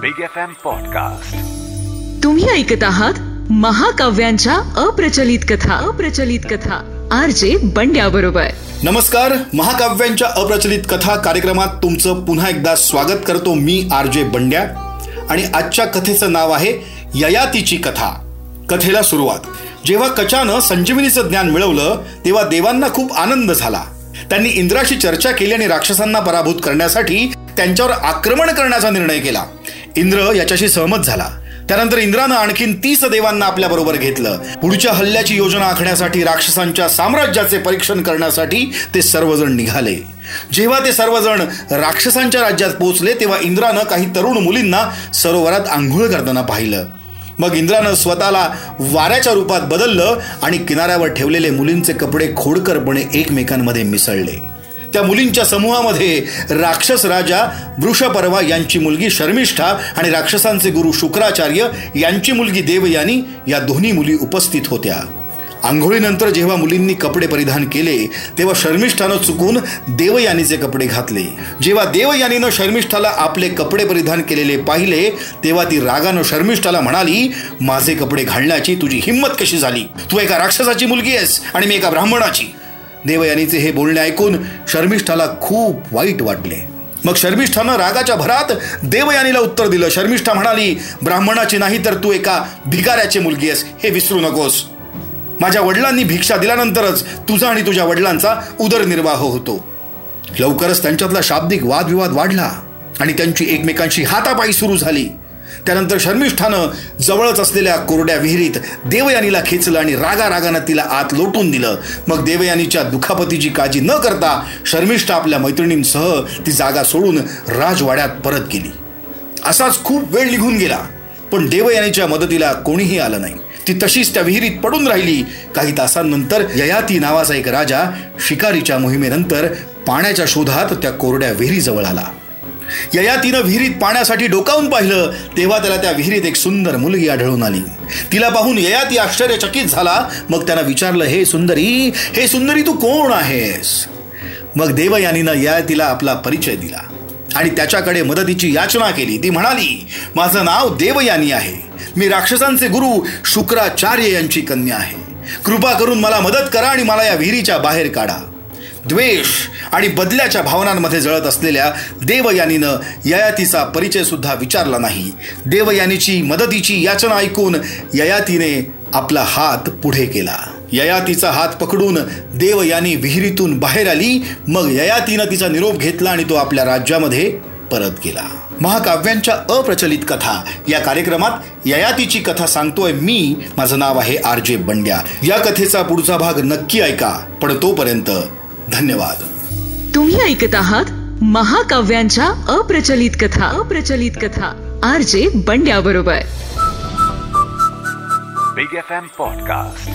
Big F M podcast तुम्ही ऐकत आहात महाकाव्यांच्या अप्रचलित कथा. अप्रचलित कथा. आर जे बंड्या बरोबर नमस्कार. महाकाव्यांच्या अप्रचलित कथा कार्यक्रमात तुमचं पुन्हा एकदा स्वागत करतो मी आर जे बंड्या. आणि आजच्या कथेचं नाव आहे ययातीची कथा. कथेला सुरुवात. जेव्हा कचानं संजीवनीचं ज्ञान मिळवलं तेव्हा देवांना खूप आनंद झाला. त्यांनी इंद्राशी चर्चा केली आणि राक्षसांना पराभूत करण्यासाठी त्यांच्यावर आक्रमण करण्याचा निर्णय केला. इंद्र याच्याशी सहमत झाला. त्यानंतर इंद्रानं आणखीन तीस देवांना आपल्या बरोबर घेतलं. पुढच्या हल्ल्याची योजना आखण्यासाठी राक्षसांच्या साम्राज्याचे परीक्षण करण्यासाठी ते सर्वजण निघाले. जेव्हा ते सर्वजण राक्षसांच्या राज्यात पोहोचले तेव्हा इंद्रानं काही तरुण मुलींना सरोवरात आंघोळ करताना पाहिलं. मग इंद्रानं स्वतःला वाऱ्याच्या रूपात बदललं आणि किनाऱ्यावर ठेवलेले मुलींचे कपडे खोडकरपणे एकमेकांमध्ये मिसळले. त्या मुलींच्या समूहामध्ये राक्षस राजा वृषपर्वा यांची मुलगी शर्मिष्ठा आणि राक्षसांचे गुरु शुक्राचार्य यांची मुलगी देवयानी या दोन्ही मुली उपस्थित होत्या. आंघोळीनंतर जेव्हा मुलींनी कपडे परिधान केले तेव्हा शर्मिष्ठानं चुकून देवयानीचे कपडे घातले. जेव्हा देवयानीनं शर्मिष्ठाला आपले कपडे परिधान केलेले पाहिले तेव्हा ती रागानं शर्मिष्ठाला म्हणाली माझे कपडे घालण्याची तुझी हिंमत कशी झाली? तू एका राक्षसाची मुलगी आहेस आणि मी एका ब्राह्मणाची. देवयानीचे हे बोलणे ऐकून शर्मिष्ठाला खूप वाईट वाटले. मग शर्मिष्ठानं रागाच्या भरात देवयानीला उत्तर दिलं. शर्मिष्ठा म्हणाली ब्राह्मणाची नाही तर तू एका भिकाऱ्याची मुलगी आहेस. हे विसरू नकोस. माझ्या वडिलांनी भिक्षा दिल्यानंतरच तुझा आणि तुझ्या वडिलांचा उदरनिर्वाह होतो. लवकरच त्यांच्यातला शाब्दिक वादविवाद वाढला आणि त्यांची एकमेकांशी हातापायी सुरू झाली. त्यानंतर शर्मिष्ठानं जवळच असलेल्या कोरड्या विहिरीत देवयानीला खेचलं आणि रागा रागानं तिला आत लोटून दिलं. मग देवयानीच्या दुखापतीची काळजी न करता शर्मिष्ठा आपल्या मैत्रिणींसह ती जागा सोडून राजवाड्यात परत गेली. असाच खूप वेळ निघून गेला पण देवयानीच्या मदतीला कोणीही आलं नाही. ती तशीच त्या विहिरीत पडून राहिली. काही तासांनंतर ययाती नावाचा एक राजा शिकारीच्या मोहिमेनंतर पाण्याच्या शोधात त्या कोरड्या विहिरीजवळ आला. ययातीनं विहिरीत पाण्यासाठी डोकावून पाहिलं तेव्हा त्याला त्या विहिरीत एक सुंदर मुलगी आढळून आली. तिला पाहून ययाती आश्चर्यचकित झाला. मग त्यानं विचारलं हे सुंदरी हे सुंदरी तू कोण आहेस? मग देवयानीनं ययातीला आपला परिचय दिला आणि त्याच्याकडे मदतीची याचना केली. ती म्हणाली माझं नाव देवयानी आहे. मी राक्षसांचे गुरु शुक्राचार्य यांची कन्या आहे. कृपा करून मला मदत करा आणि मला या विहिरीच्या बाहेर काढा. द्वेष आणि बदल्याच्या भावनांमध्ये जळत असलेल्या देवयानीनं ययातीचा परिचयसुद्धा विचारला नाही. देवयानीची मदतीची याचना ऐकून ययातीने आपला हात पुढे केला. ययातीचा हात पकडून देवयानी विहिरीतून बाहेर आली मग ययातीनं तिचा निरोप घेतला आणि तो आपल्या राज्यामध्ये परत गेला. महाकाव्यांच्या अप्रचलित कथा या कार्यक्रमात ययातीची कथा सांगतोय मी. माझं नाव आहे आर जे बंड्या. या कथेचा पुढचा भाग नक्की ऐका पण तोपर्यंत धन्यवाद. तुम्ही ऐकत आहात महाकाव्यांच्या अप्रचलित कथा. अप्रचलित कथा. आर जे बंड्या बरोबर बिग एफ एम पॉडकास्ट